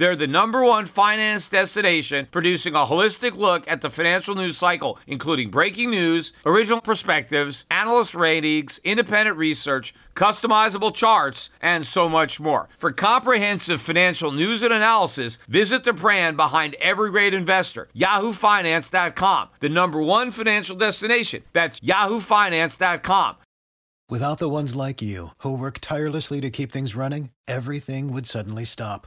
They're the number one finance destination, producing a holistic look at the financial news cycle, including breaking news, original perspectives, analyst ratings, independent research, customizable charts, and so much more. For comprehensive financial news and analysis, visit the brand behind every great investor, yahoofinance.com, the number one financial destination. That's yahoofinance.com. Without the ones like you, who work tirelessly to keep things running, everything would suddenly stop.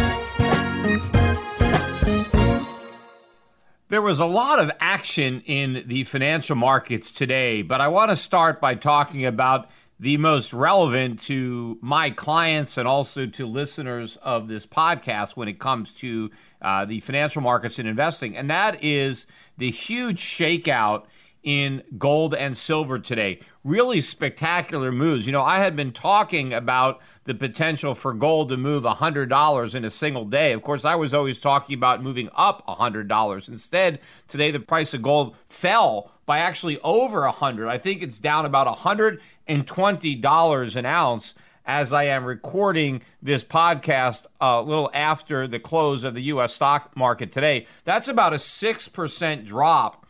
There was a lot of action in the financial markets today, but I want to start by talking about the most relevant to my clients and also to listeners of this podcast when it comes to uh, the financial markets and investing, and that is the huge shakeout in gold and silver today. Really spectacular moves. You know, I had been talking about the potential for gold to move $100 in a single day. Of course, I was always talking about moving up $100. Instead, today the price of gold fell by actually over 100. I think it's down about $120 an ounce as I am recording this podcast uh, a little after the close of the US stock market today. That's about a 6% drop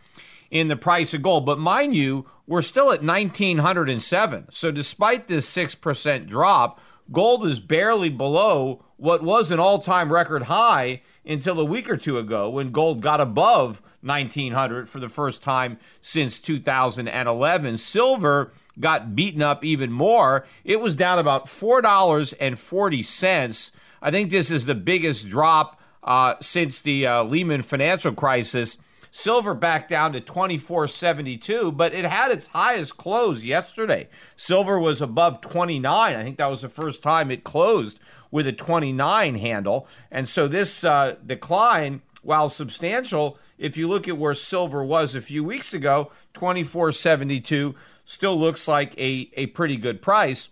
in the price of gold. But mind you, we're still at 1907. So despite this 6% drop, gold is barely below what was an all time record high until a week or two ago when gold got above 1900 for the first time since 2011. Silver got beaten up even more. It was down about $4.40. I think this is the biggest drop uh, since the uh, Lehman financial crisis. Silver back down to 24.72, but it had its highest close yesterday. Silver was above 29. I think that was the first time it closed with a 29 handle. And so this uh, decline, while substantial, if you look at where silver was a few weeks ago, 24.72 still looks like a, a pretty good price.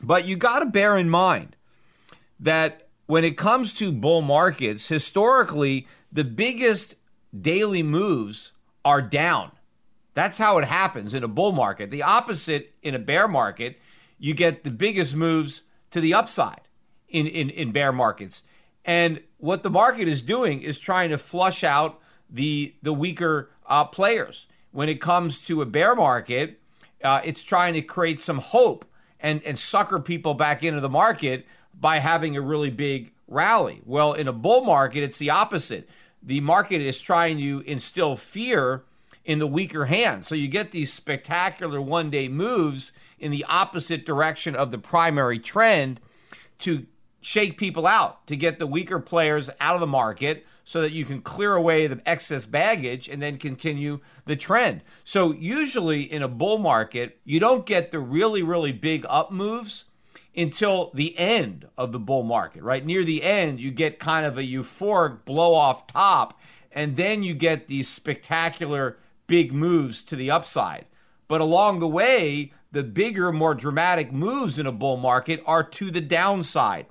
But you got to bear in mind that when it comes to bull markets, historically, the biggest daily moves are down. That's how it happens in a bull market. The opposite in a bear market, you get the biggest moves to the upside in, in, in bear markets. And what the market is doing is trying to flush out the, the weaker uh, players. When it comes to a bear market, uh, it's trying to create some hope and, and sucker people back into the market by having a really big rally. Well, in a bull market, it's the opposite the market is trying to instill fear in the weaker hands. So you get these spectacular one day moves in the opposite direction of the primary trend to shake people out, to get the weaker players out of the market so that you can clear away the excess baggage and then continue the trend. So usually in a bull market, you don't get the really, really big up moves until the end of the bull market, right? Near the end, you get kind of a euphoric blow off top, and then you get these spectacular big moves to the upside. But along the way, the bigger, more dramatic moves in a bull market are to the downside.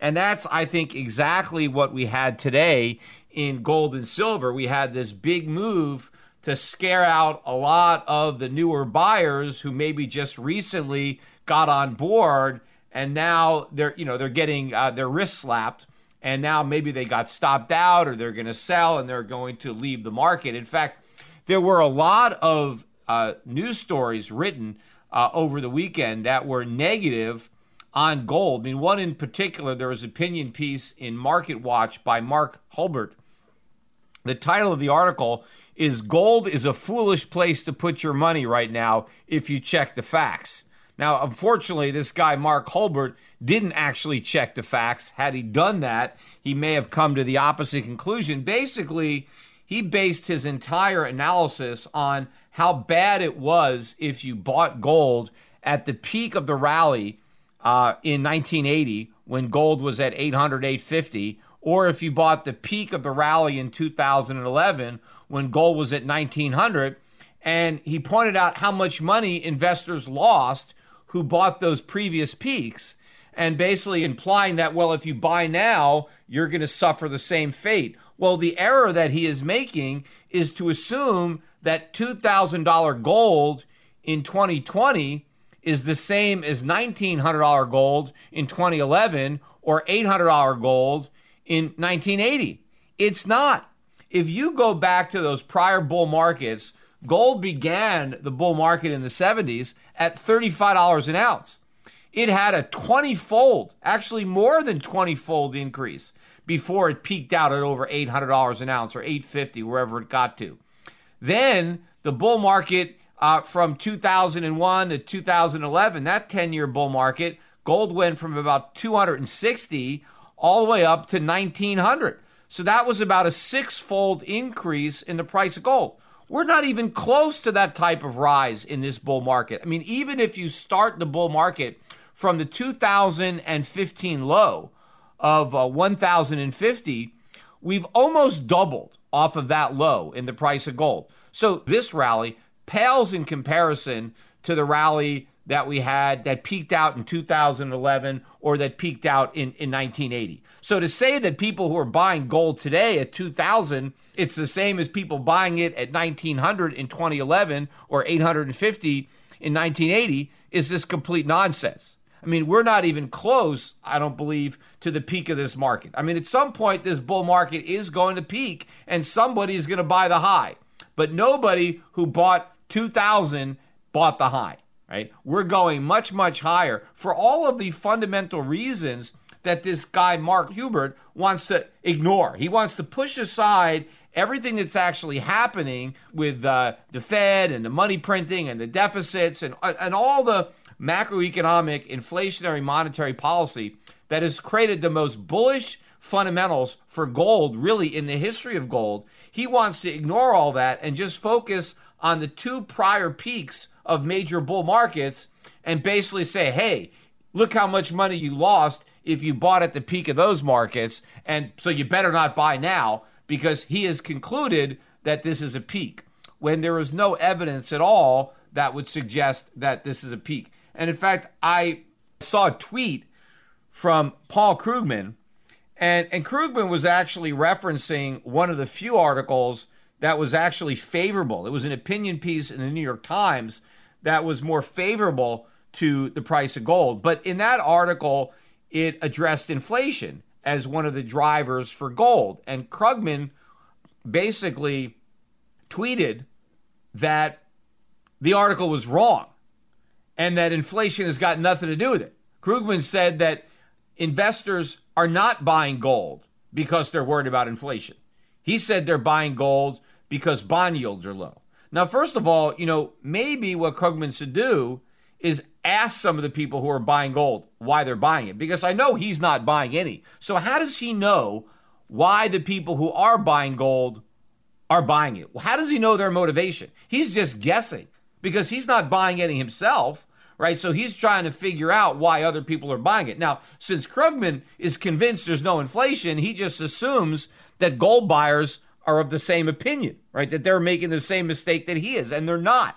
And that's, I think, exactly what we had today in gold and silver. We had this big move to scare out a lot of the newer buyers who maybe just recently got on board and now they're you know they're getting uh, their wrist slapped and now maybe they got stopped out or they're going to sell and they're going to leave the market in fact there were a lot of uh, news stories written uh, over the weekend that were negative on gold. I mean, one in particular, there was an opinion piece in Market Watch by Mark Hulbert. The title of the article is Gold is a Foolish Place to Put Your Money Right Now if you check the facts. Now, unfortunately, this guy, Mark Hulbert, didn't actually check the facts. Had he done that, he may have come to the opposite conclusion. Basically, he based his entire analysis on how bad it was if you bought gold at the peak of the rally uh, in 1980 when gold was at 800, 850, or if you bought the peak of the rally in 2011 when gold was at 1900. And he pointed out how much money investors lost who bought those previous peaks and basically implying that, well, if you buy now, you're going to suffer the same fate. Well, the error that he is making is to assume that $2,000 gold in 2020 is the same as $1,900 gold in 2011 or $800 gold in 1980. It's not. If you go back to those prior bull markets, gold began the bull market in the 70s at $35 an ounce. It had a 20 fold, actually more than 20 fold increase before it peaked out at over $800 an ounce or 850 wherever it got to. Then the bull market uh, from 2001 to 2011, that 10 year bull market, gold went from about 260 all the way up to 1900. So that was about a six fold increase in the price of gold. We're not even close to that type of rise in this bull market. I mean, even if you start the bull market from the 2015 low of uh, 1050, we've almost doubled off of that low in the price of gold. So this rally pales in comparison to the rally that we had that peaked out in 2011 or that peaked out in, in 1980. So to say that people who are buying gold today at 2000, it's the same as people buying it at 1900 in 2011 or 850 in 1980 is this complete nonsense. I mean, we're not even close, I don't believe, to the peak of this market. I mean, at some point, this bull market is going to peak and somebody is going to buy the high. But nobody who bought 2000 bought the high, right? We're going much, much higher for all of the fundamental reasons that this guy, Mark Hulbert, wants to ignore. He wants to push aside everything that's actually happening with uh, the Fed and the money printing and the deficits and, and all the macroeconomic inflationary monetary policy that has created the most bullish fundamentals for gold, really, in the history of gold. He wants to ignore all that and just focus on the two prior peaks of major bull markets and basically say, hey, look how much money you lost if you bought at the peak of those markets. And so you better not buy now because he has concluded that this is a peak when there is no evidence at all that would suggest that this is a peak. And in fact, I saw a tweet from Paul Krugman, and, and Krugman was actually referencing one of the few articles that was actually favorable. It was an opinion piece in the New York Times that was more favorable to the price of gold. But in that article, it addressed inflation as one of the drivers for gold. And Krugman basically tweeted that the article was wrong and that inflation has got nothing to do with it. Krugman said that investors are not buying gold because they're worried about inflation. He said they're buying gold because bond yields are low. Now, first of all, you know, maybe what Krugman should do is ask some of the people who are buying gold why they're buying it because I know he's not buying any. So, how does he know why the people who are buying gold are buying it? Well, How does he know their motivation? He's just guessing because he's not buying any himself, right? So, he's trying to figure out why other people are buying it. Now, since Krugman is convinced there's no inflation, he just assumes that gold buyers are of the same opinion, right? That they're making the same mistake that he is, and they're not.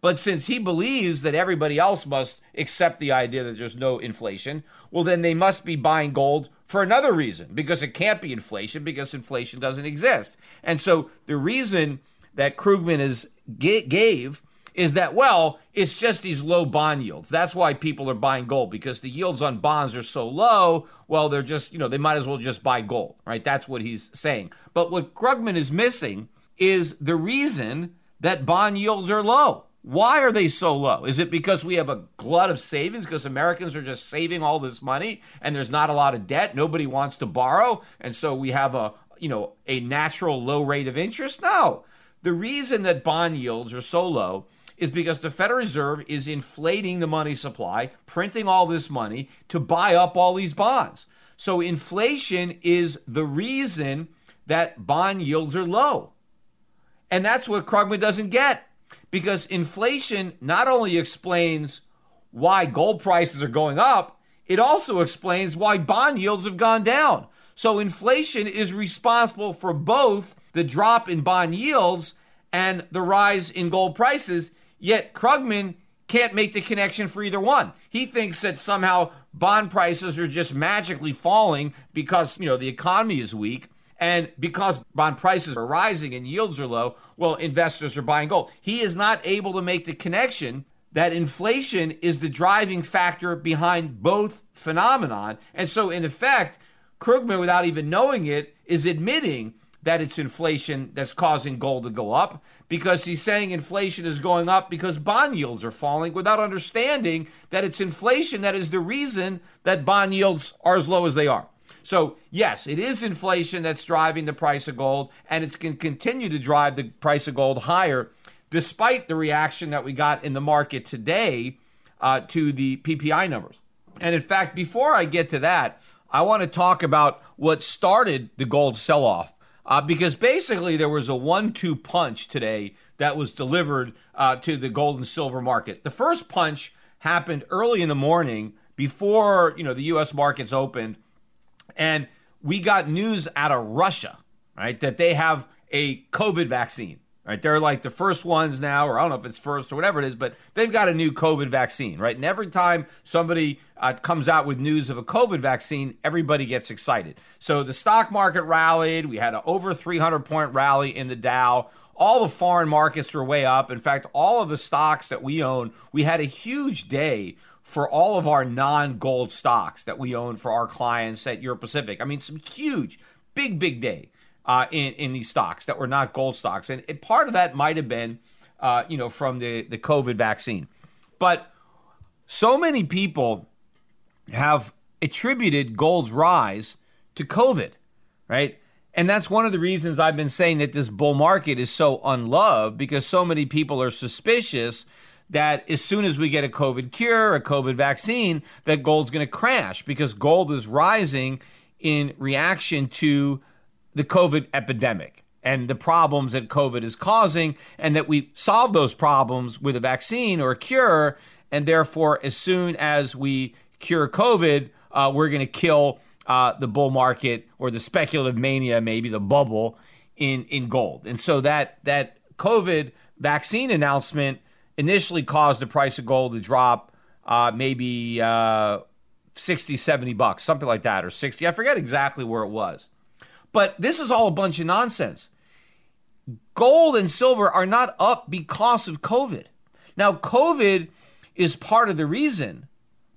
But since he believes that everybody else must accept the idea that there's no inflation, well, then they must be buying gold for another reason because it can't be inflation because inflation doesn't exist. And so the reason that Krugman is gave is that well, it's just these low bond yields. That's why people are buying gold because the yields on bonds are so low. Well, they're just you know they might as well just buy gold, right? That's what he's saying. But what Krugman is missing is the reason that bond yields are low. Why are they so low? Is it because we have a glut of savings because Americans are just saving all this money and there's not a lot of debt, nobody wants to borrow, and so we have a, you know, a natural low rate of interest? No. The reason that bond yields are so low is because the Federal Reserve is inflating the money supply, printing all this money to buy up all these bonds. So inflation is the reason that bond yields are low. And that's what Krugman doesn't get because inflation not only explains why gold prices are going up, it also explains why bond yields have gone down. So inflation is responsible for both the drop in bond yields and the rise in gold prices, yet Krugman can't make the connection for either one. He thinks that somehow bond prices are just magically falling because, you know, the economy is weak and because bond prices are rising and yields are low, well, investors are buying gold. He is not able to make the connection that inflation is the driving factor behind both phenomenon. And so, in effect, Krugman, without even knowing it, is admitting that it's inflation that's causing gold to go up because he's saying inflation is going up because bond yields are falling without understanding that it's inflation that is the reason that bond yields are as low as they are. So, yes, it is inflation that's driving the price of gold, and it's going to continue to drive the price of gold higher, despite the reaction that we got in the market today uh, to the PPI numbers. And in fact, before I get to that, I want to talk about what started the gold sell off. Uh, because basically, there was a one two punch today that was delivered uh, to the gold and silver market. The first punch happened early in the morning before you know the U.S. markets opened and we got news out of Russia, right, that they have a COVID vaccine. Right, they're like the first ones now, or I don't know if it's first or whatever it is, but they've got a new COVID vaccine, right? And every time somebody uh, comes out with news of a COVID vaccine, everybody gets excited. So the stock market rallied. We had an over 300 point rally in the Dow. All the foreign markets were way up. In fact, all of the stocks that we own, we had a huge day for all of our non-gold stocks that we own for our clients at Euro Pacific. I mean, some huge, big, big day uh, in in these stocks that were not gold stocks, and it, part of that might have been, uh, you know, from the the COVID vaccine, but so many people have attributed gold's rise to COVID, right? And that's one of the reasons I've been saying that this bull market is so unloved because so many people are suspicious that as soon as we get a COVID cure, a COVID vaccine, that gold's going to crash because gold is rising in reaction to the COVID epidemic and the problems that COVID is causing, and that we solve those problems with a vaccine or a cure. And therefore, as soon as we cure COVID, uh, we're going to kill uh, the bull market or the speculative mania, maybe the bubble in in gold. And so that that COVID vaccine announcement initially caused the price of gold to drop uh, maybe uh, 60, 70 bucks, something like that, or 60. I forget exactly where it was. But this is all a bunch of nonsense. Gold and silver are not up because of COVID. Now, COVID is part of the reason,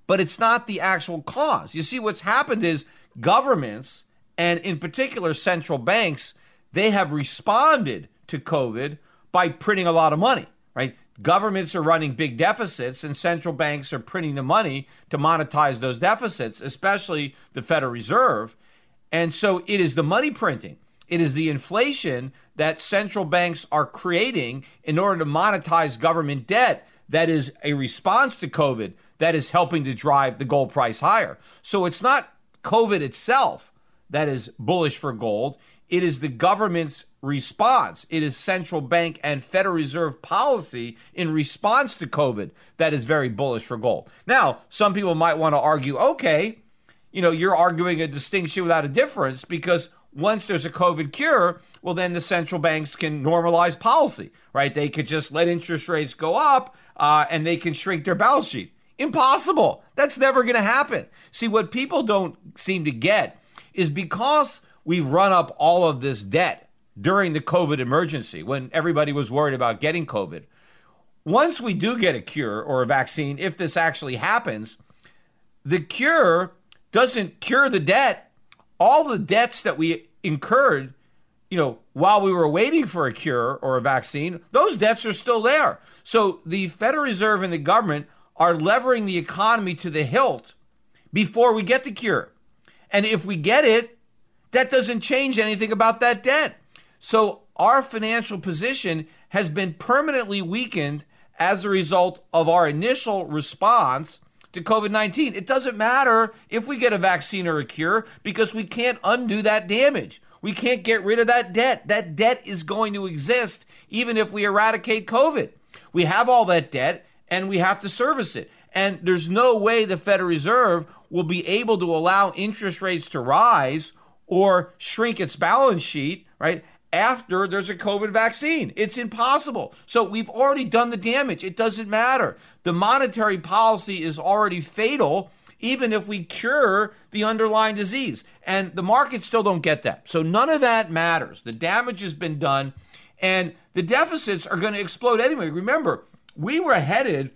but it's not the actual cause. You see, what's happened is governments, and in particular central banks, they have responded to COVID by printing a lot of money, right? Governments are running big deficits, and central banks are printing the money to monetize those deficits, especially the Federal Reserve. And so it is the money printing, it is the inflation that central banks are creating in order to monetize government debt that is a response to COVID that is helping to drive the gold price higher. So it's not COVID itself that is bullish for gold. It is the government's response. It is central bank and Federal Reserve policy in response to COVID that is very bullish for gold. Now, some people might want to argue, okay, you know, you're arguing a distinction without a difference because once there's a COVID cure, well, then the central banks can normalize policy, right? They could just let interest rates go up uh, and they can shrink their balance sheet. Impossible. That's never going to happen. See, what people don't seem to get is because we've run up all of this debt during the COVID emergency when everybody was worried about getting COVID. Once we do get a cure or a vaccine, if this actually happens, the cure doesn't cure the debt. All the debts that we incurred you know, while we were waiting for a cure or a vaccine, those debts are still there. So the Federal Reserve and the government are levering the economy to the hilt before we get the cure. And if we get it, that doesn't change anything about that debt. So our financial position has been permanently weakened as a result of our initial response to COVID 19. It doesn't matter if we get a vaccine or a cure because we can't undo that damage. We can't get rid of that debt. That debt is going to exist even if we eradicate COVID. We have all that debt and we have to service it. And there's no way the Federal Reserve will be able to allow interest rates to rise or shrink its balance sheet, right? After there's a COVID vaccine. It's impossible. So we've already done the damage. It doesn't matter. The monetary policy is already fatal, even if we cure the underlying disease. And the markets still don't get that. So none of that matters. The damage has been done, and the deficits are going to explode anyway. Remember, we were headed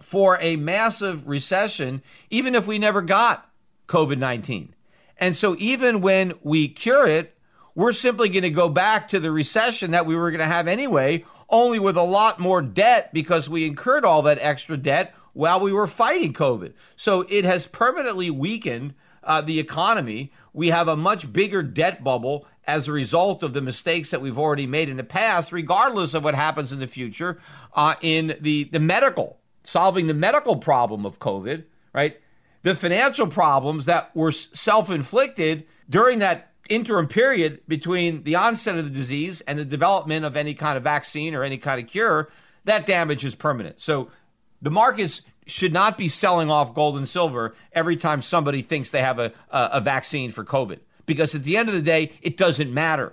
for a massive recession, even if we never got COVID 19. And so, even when we cure it, we're simply going to go back to the recession that we were going to have anyway, only with a lot more debt because we incurred all that extra debt while we were fighting COVID. So, it has permanently weakened uh, the economy. We have a much bigger debt bubble as a result of the mistakes that we've already made in the past, regardless of what happens in the future uh, in the, the medical solving the medical problem of COVID, right? The financial problems that were self inflicted during that interim period between the onset of the disease and the development of any kind of vaccine or any kind of cure, that damage is permanent. So the markets should not be selling off gold and silver every time somebody thinks they have a, a, a vaccine for COVID. Because at the end of the day, it doesn't matter.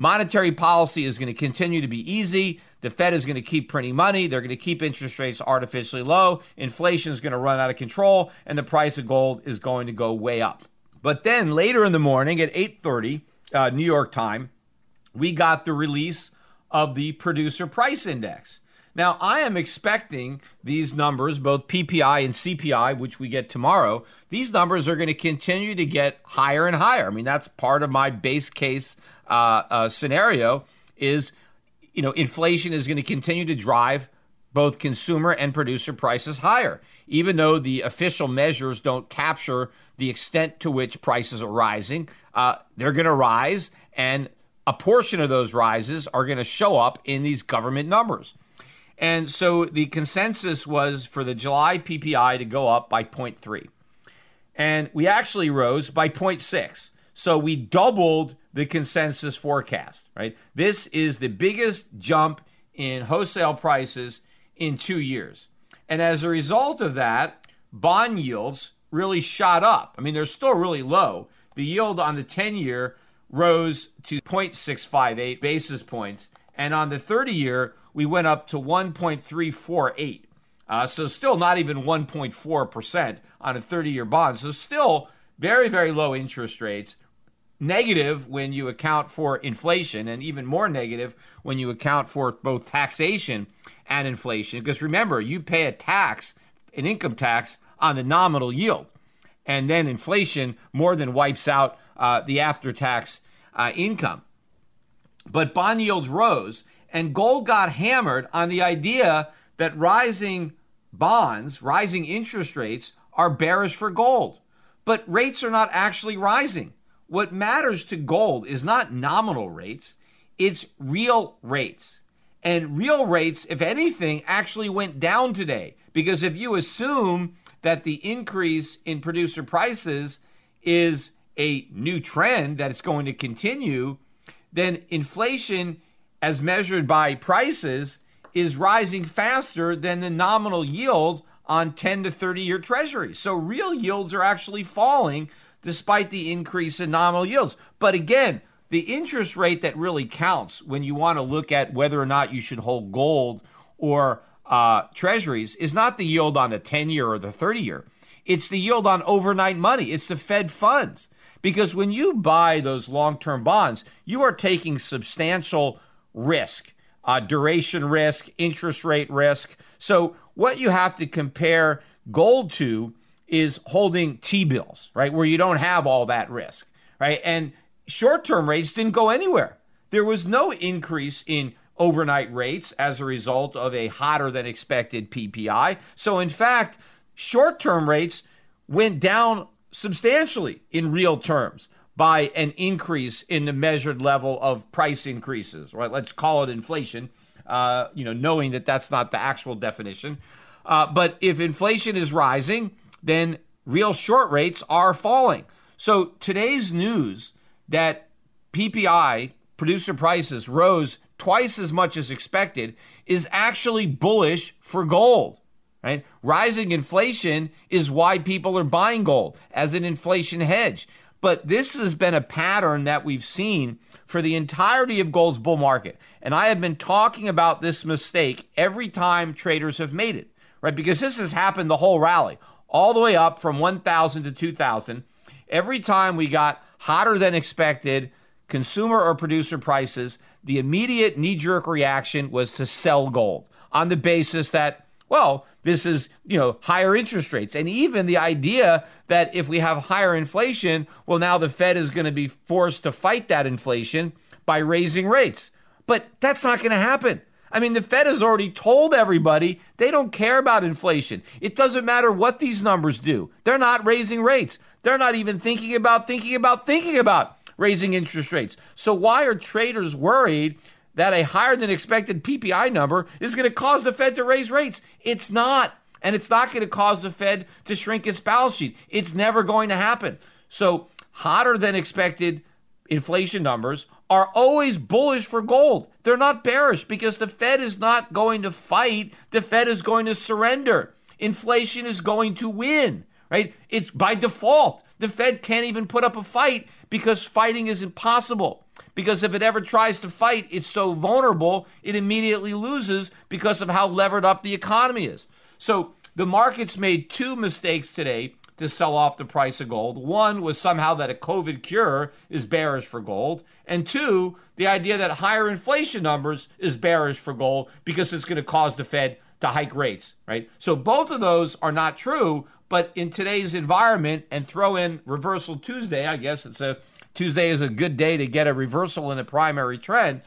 Monetary policy is going to continue to be easy. The Fed is going to keep printing money. They're going to keep interest rates artificially low. Inflation is going to run out of control, and the price of gold is going to go way up. But then later in the morning at 8:30 uh, New York time, we got the release of the producer price index. Now, I am expecting these numbers, both PPI and CPI, which we get tomorrow, these numbers are going to continue to get higher and higher. I mean, that's part of my base case uh, uh, scenario is, you know, inflation is going to continue to drive both consumer and producer prices higher, even though the official measures don't capture the extent to which prices are rising. Uh, they're going to rise, and a portion of those rises are going to show up in these government numbers. And so the consensus was for the July PPI to go up by 0.3. And we actually rose by 0.6. So we doubled the consensus forecast, right? This is the biggest jump in wholesale prices in two years. And as a result of that, bond yields really shot up. I mean, they're still really low. The yield on the 10 year rose to 0.658 basis points. And on the 30 year, we went up to 1.348. Uh, so still not even 1.4% on a 30 year bond. So still very, very low interest rates negative when you account for inflation, and even more negative when you account for both taxation and inflation. Because remember, you pay a tax, an income tax, on the nominal yield, and then inflation more than wipes out uh, the after tax uh, income. But bond yields rose, and gold got hammered on the idea that rising bonds, rising interest rates, are bearish for gold. But rates are not actually rising. What matters to gold is not nominal rates, it's real rates. And real rates, if anything, actually went down today. Because if you assume that the increase in producer prices is a new trend that is going to continue, then inflation, as measured by prices, is rising faster than the nominal yield on 10 to 30 year treasuries. So real yields are actually falling despite the increase in nominal yields. But again, the interest rate that really counts when you want to look at whether or not you should hold gold or uh, treasuries is not the yield on the 10 year or the 30 year. It's the yield on overnight money. It's the Fed funds. Because when you buy those long term bonds, you are taking substantial risk, uh, duration risk, interest rate risk. So, what you have to compare gold to is holding T bills, right? Where you don't have all that risk, right? And short term rates didn't go anywhere. There was no increase in overnight rates as a result of a hotter than expected PPI. So, in fact, short term rates went down substantially in real terms by an increase in the measured level of price increases, right? Let's call it inflation, uh, you know, knowing that that's not the actual definition. Uh, but if inflation is rising, then real short rates are falling. So today's news that PPI, producer prices, rose twice as much as expected is actually bullish for gold. Right? Rising inflation is why people are buying gold as an inflation hedge. But this has been a pattern that we've seen for the entirety of gold's bull market. And I have been talking about this mistake every time traders have made it, right? Because this has happened the whole rally, all the way up from 1,000 to 2,000. Every time we got hotter than expected consumer or producer prices, the immediate knee jerk reaction was to sell gold on the basis that well, this is, you know, higher interest rates. And even the idea that if we have higher inflation, well, now the Fed is going to be forced to fight that inflation by raising rates. But that's not going to happen. I mean, the Fed has already told everybody they don't care about inflation. It doesn't matter what these numbers do. They're not raising rates. They're not even thinking about thinking about thinking about raising interest rates. So why are traders worried that a higher than expected PPI number is going to cause the Fed to raise rates. It's not. And it's not going to cause the Fed to shrink its balance sheet. It's never going to happen. So, hotter than expected inflation numbers are always bullish for gold. They're not bearish because the Fed is not going to fight. The Fed is going to surrender. Inflation is going to win, right? It's by default. The Fed can't even put up a fight because fighting is impossible because if it ever tries to fight, it's so vulnerable, it immediately loses because of how levered up the economy is. So the markets made two mistakes today to sell off the price of gold. One was somehow that a COVID cure is bearish for gold. And two, the idea that higher inflation numbers is bearish for gold because it's going to cause the Fed to hike rates, right? So both of those are not true, but in today's environment and throw in reversal Tuesday, I guess it's a Tuesday is a good day to get a reversal in a primary trend.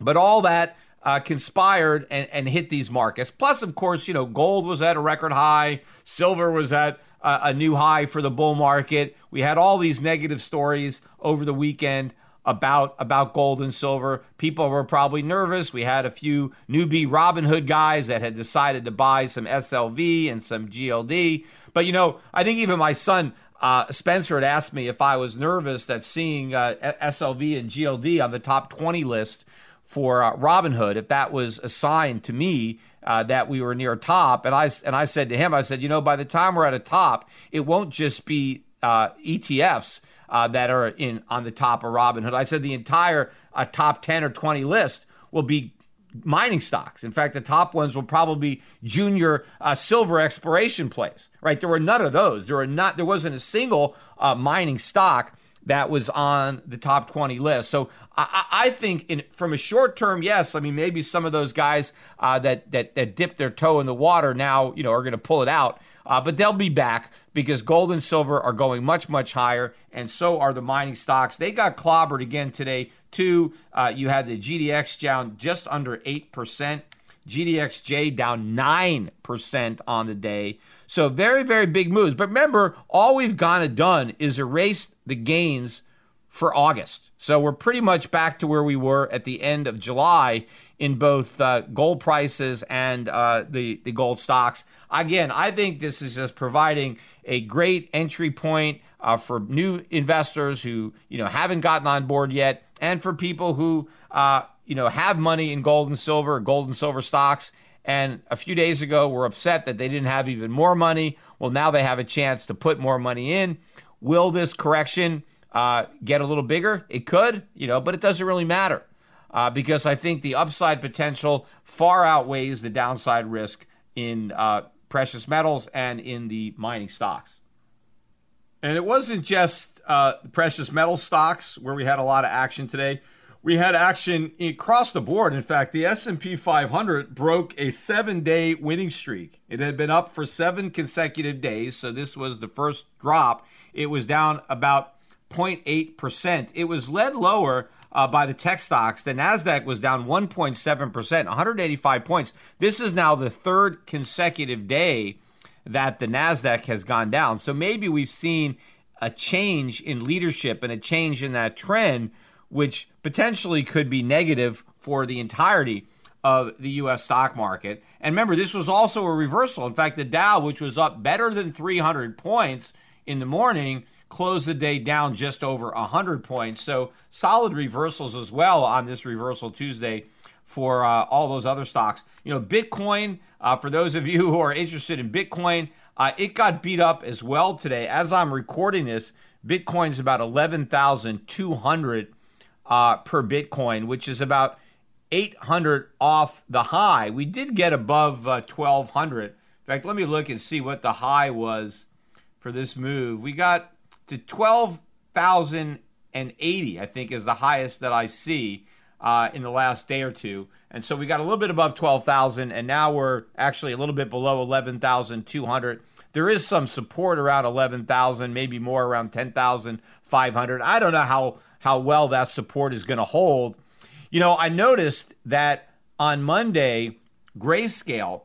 But all that uh, conspired and, and hit these markets. Plus, of course, you know, gold was at a record high, silver was at a, new high for the bull market. We had all these negative stories over the weekend about about gold and silver. People were probably nervous. We had a few newbie Robinhood guys that had decided to buy some SLV and some GLD. But you know, I think even my son uh, Spencer had asked me if I was nervous that seeing uh, SLV and GLD on the top 20 list for uh, Robinhood, if that was a sign to me uh, that we were near a top. And I, and I said to him, I said, you know, by the time we're at a top, it won't just be uh, ETFs uh, that are in on the top of Robinhood. I said the entire top 10 or 20 list will be mining stocks. In fact, the top ones will probably be junior uh, silver exploration plays. Right? There were none of those. There were not. There wasn't a single uh, mining stock that was on the top 20 list. So I, I think in, from a short term, yes. I mean, maybe some of those guys uh, that, that that dipped their toe in the water now, you know, are going to pull it out. Uh, but they'll be back because gold and silver are going much, much higher, and so are the mining stocks. They got clobbered again today, too. Uh, you had the GDX down just under 8%, GDXJ down 9% on the day. So, very, very big moves. But remember, all we've gone and done is erase the gains for August. So, we're pretty much back to where we were at the end of July in both uh, gold prices and uh, the, the gold stocks. Again, I think this is just providing a great entry point uh, for new investors who you know haven't gotten on board yet, and for people who uh, you know have money in gold and silver, gold and silver stocks. And a few days ago, were upset that they didn't have even more money. Well, now they have a chance to put more money in. Will this correction uh, get a little bigger? It could, you know, but it doesn't really matter uh, because I think the upside potential far outweighs the downside risk in uh, precious metals and in the mining stocks. And it wasn't just uh, precious metal stocks where we had a lot of action today. We had action across the board. In fact, the S&P 500 broke a 7-day winning streak. It had been up for 7 consecutive days, so this was the first drop. It was down about 0.8%. It was led lower uh, by the tech stocks. The Nasdaq was down 1.7%, 185 points. This is now the third consecutive day that the Nasdaq has gone down. So maybe we've seen a change in leadership and a change in that trend which potentially could be negative for the entirety of the U.S. stock market. And remember, this was also a reversal. In fact, the Dow, which was up better than 300 points in the morning, closed the day down just over 100 points. So solid reversals as well on this reversal Tuesday for uh, all those other stocks. You know, Bitcoin, uh, for those of you who are interested in Bitcoin, uh, it got beat up as well today. As I'm recording this, Bitcoin's about 11,200 uh, per Bitcoin, which is about 800 off the high. We did get above uh, 1200. In fact, let me look and see what the high was for this move. We got to 12,080, I think, is the highest that I see uh, in the last day or two. And so we got a little bit above 12,000, and now we're actually a little bit below 11,200. There is some support around 11,000, maybe more around 10,500. I don't know how how well that support is going to hold. You know, I noticed that on Monday, Grayscale,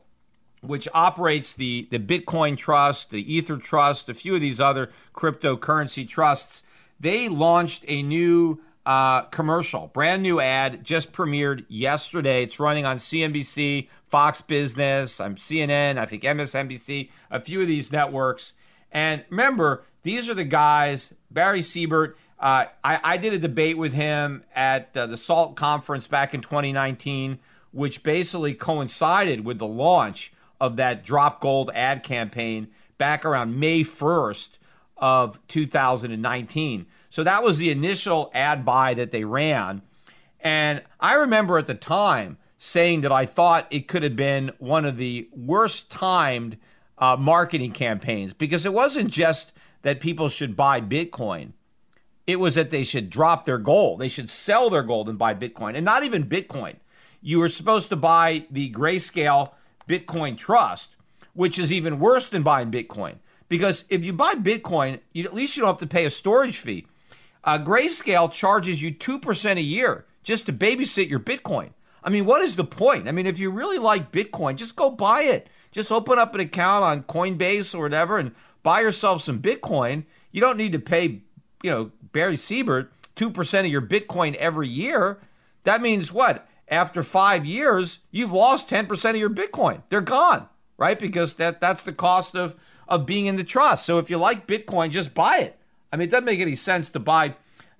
which operates the, the Bitcoin Trust, the Ether Trust, a few of these other cryptocurrency trusts, they launched a new uh, commercial, brand new ad, just premiered yesterday. It's running on CNBC, Fox Business, I'm CNN, I think MSNBC, a few of these networks. And remember, these are the guys, Barry Silbert, uh, I, I, did a debate with him at uh, the SALT conference back in 2019, which basically coincided with the launch of that Drop Gold ad campaign back around May 1st of 2019. So that was the initial ad buy that they ran. And I remember at the time saying that I thought it could have been one of the worst timed uh, marketing campaigns because it wasn't just that people should buy Bitcoin it was that they should drop their gold. They should sell their gold and buy Bitcoin, and not even Bitcoin. You were supposed to buy the Grayscale Bitcoin Trust, which is even worse than buying Bitcoin. Because if you buy Bitcoin, you, at least you don't have to pay a storage fee. Uh, Grayscale charges you 2% a year just to babysit your Bitcoin. I mean, what is the point? I mean, if you really like Bitcoin, just go buy it. Just open up an account on Coinbase or whatever and buy yourself some Bitcoin. You don't need to pay you know, Barry Silbert, 2% of your Bitcoin every year, that means what? After five years, you've lost 10% of your Bitcoin. They're gone, right? Because that, that's the cost of, of being in the trust. So if you like Bitcoin, just buy it. I mean, it doesn't make any sense to buy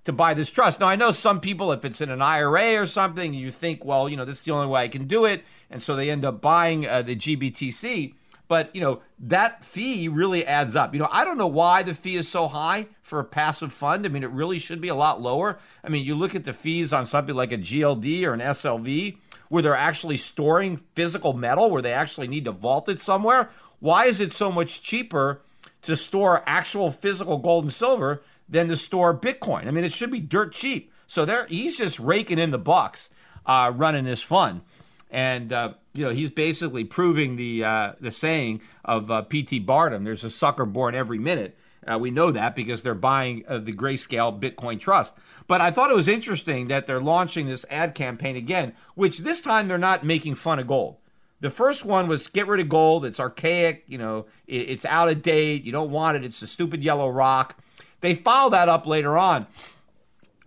to buy this trust. Now, I know some people, if it's in an IRA or something, you think, well, you know, this is the only way I can do it. And so they end up buying uh, the GBTC. But, you know, that fee really adds up. You know, I don't know why the fee is so high for a passive fund. I mean, it really should be a lot lower. I mean, you look at the fees on something like a GLD or an SLV where they're actually storing physical metal, where they actually need to vault it somewhere. Why is it so much cheaper to store actual physical gold and silver than to store Bitcoin? I mean, it should be dirt cheap. So there, he's just raking in the bucks uh, running this fund. And uh, you know, he's basically proving the uh, the saying of uh, P.T. Barnum: "There's a sucker born every minute." Uh, we know that because they're buying uh, the Grayscale Bitcoin Trust. But I thought it was interesting that they're launching this ad campaign again, which this time they're not making fun of gold. The first one was get rid of gold. It's archaic. You know, it, it's out of date. You don't want it. It's a stupid yellow rock. They followed that up later on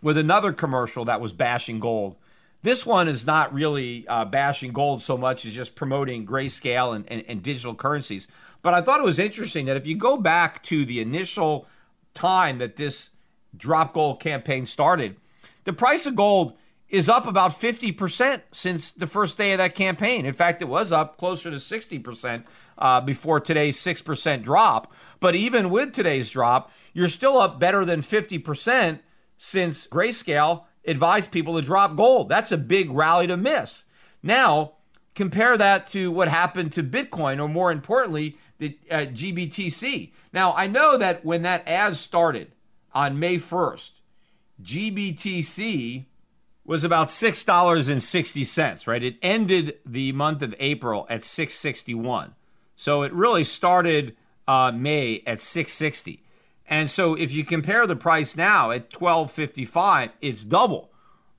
with another commercial that was bashing gold this one is not really uh, bashing gold so much as just promoting grayscale and, and, and digital currencies. But I thought it was interesting that if you go back to the initial time that this drop gold campaign started, the price of gold is up about 50% since the first day of that campaign. In fact, it was up closer to 60% uh, before today's 6% drop. But even with today's drop, you're still up better than 50% since Grayscale advised people to drop gold. That's a big rally to miss. Now, compare that to what happened to Bitcoin, or more importantly, the uh, GBTC. Now, I know that when that ad started on May 1st, GBTC was about $6.60, right? It ended the month of April at 661. So it really started uh, May at 660. And so if you compare the price now at 1255, it's double,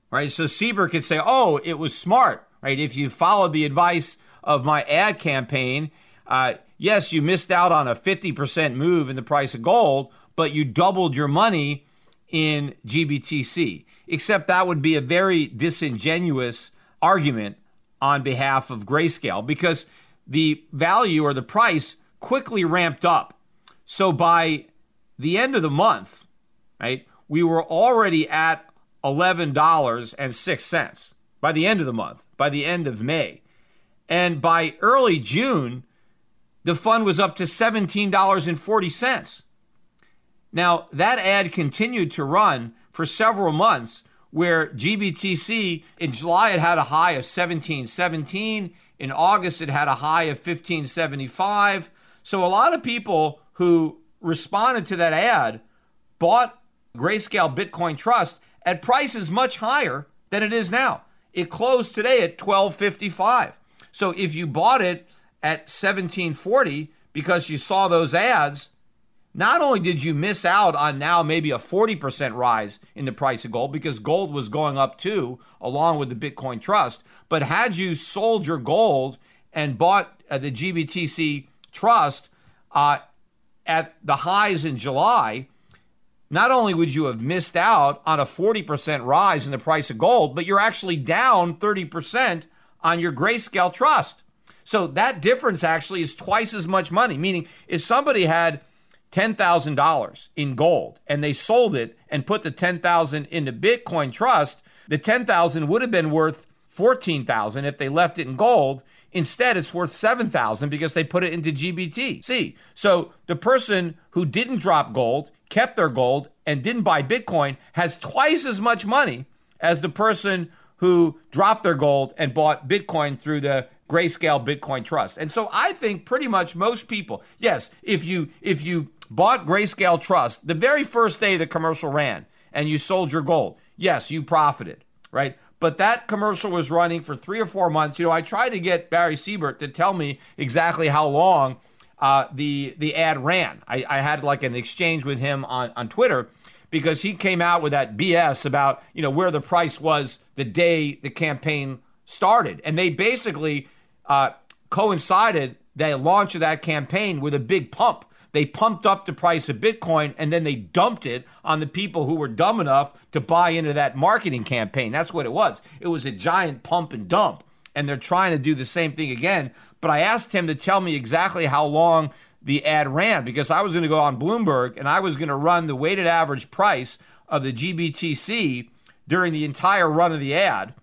right? So Silbert could say, oh, it was smart, right? If you followed the advice of my ad campaign, uh, yes, you missed out on a 50% move in the price of gold, but you doubled your money in GBTC except that would be a very disingenuous argument on behalf of Grayscale because the value or the price quickly ramped up. So by the end of the month, right, we were already at $11.06 by the end of the month, by the end of May. And by early June, the fund was up to $17.40. Now, that ad continued to run for several months where GBTC in July it had a high of 1717, in August it had a high of 1575. So a lot of people who responded to that ad bought Grayscale Bitcoin Trust at prices much higher than it is now. It closed today at 1255. So if you bought it at 1740 because you saw those ads, not only did you miss out on now maybe a 40% rise in the price of gold because gold was going up too, along with the Bitcoin Trust, but had you sold your gold and bought uh, the GBTC Trust uh, at the highs in July, not only would you have missed out on a 40% rise in the price of gold, but you're actually down 30% on your Grayscale Trust. So that difference actually is twice as much money, meaning if somebody had $10,000 in gold and they sold it and put the 10,000 into Bitcoin Trust, the 10,000 would have been worth 14,000 if they left it in gold. Instead, it's worth 7,000 because they put it into GBT. See, so the person who didn't drop gold, kept their gold, and didn't buy Bitcoin has twice as much money as the person who dropped their gold and bought Bitcoin through the Grayscale Bitcoin Trust. And so I think pretty much most people, yes, if you if you bought Grayscale Trust the very first day the commercial ran and you sold your gold, yes, you profited, right? But that commercial was running for three or four months. You know, I tried to get Barry Silbert to tell me exactly how long uh, the the ad ran. I, I had like an exchange with him on, on Twitter because he came out with that BS about you know where the price was the day the campaign started, and they basically uh, coincided the launch of that campaign with a big pump. They pumped up the price of Bitcoin and then they dumped it on the people who were dumb enough to buy into that marketing campaign. That's what it was. It was a giant pump and dump. And they're trying to do the same thing again. But I asked him to tell me exactly how long the ad ran because I was going to go on Bloomberg and I was going to run the weighted average price of the GBTC during the entire run of the ad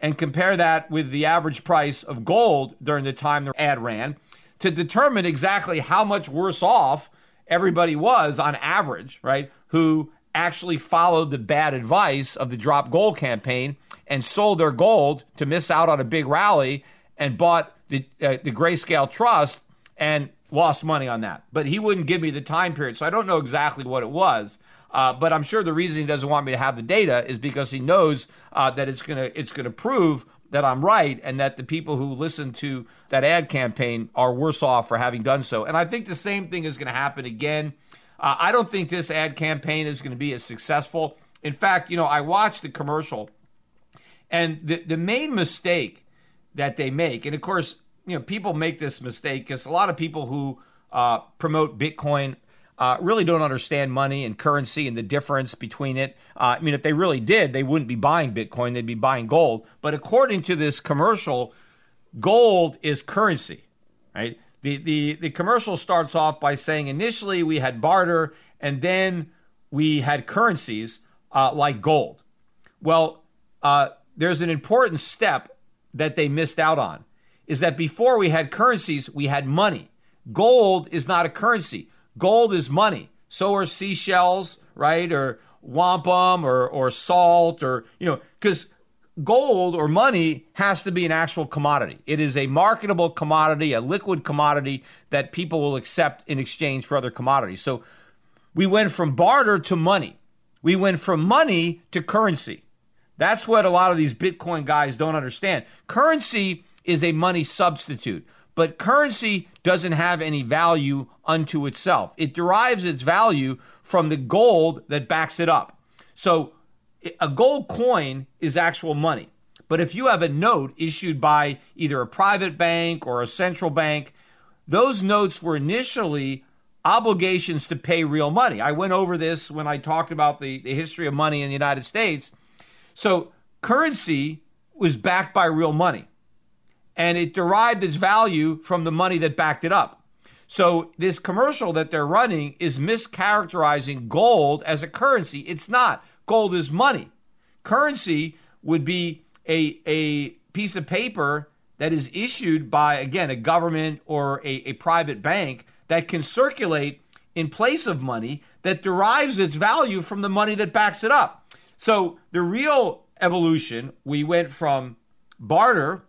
and compare that with the average price of gold during the time the ad ran to determine exactly how much worse off everybody was on average, right? Who actually followed the bad advice of the drop gold campaign and sold their gold to miss out on a big rally and bought the, uh, the grayscale trust and lost money on that. But he wouldn't give me the time period. So I don't know exactly what it was. Uh, but I'm sure the reason he doesn't want me to have the data is because he knows uh, that it's gonna it's gonna prove that I'm right and that the people who listen to that ad campaign are worse off for having done so. And I think the same thing is going to happen again. Uh, I don't think this ad campaign is going to be as successful. In fact, you know, I watched the commercial, and the the main mistake that they make, and of course, you know, people make this mistake because a lot of people who uh, promote Bitcoin uh, really don't understand money and currency and the difference between it. Uh, I mean, if they really did, they wouldn't be buying Bitcoin, they'd be buying gold. But according to this commercial, gold is currency, right? The, the, the commercial starts off by saying initially we had barter and then we had currencies uh, like gold. Well, uh, there's an important step that they missed out on is that before we had currencies, we had money. Gold is not a currency. Gold is money. So are seashells, right? Or wampum or, or salt or, you know, because gold or money has to be an actual commodity. It is a marketable commodity, a liquid commodity that people will accept in exchange for other commodities. So we went from barter to money. We went from money to currency. That's what a lot of these Bitcoin guys don't understand. Currency is a money substitute, but currency doesn't have any value unto itself. It derives its value from the gold that backs it up. So a gold coin is actual money. But if you have a note issued by either a private bank or a central bank, those notes were initially obligations to pay real money. I went over this when I talked about the, the history of money in the United States. So currency was backed by real money, and it derived its value from the money that backed it up. So this commercial that they're running is mischaracterizing gold as a currency. It's not. Gold is money. Currency would be a, a piece of paper that is issued by, again, a government or a, a private bank that can circulate in place of money that derives its value from the money that backs it up. So the real evolution, we went from barter,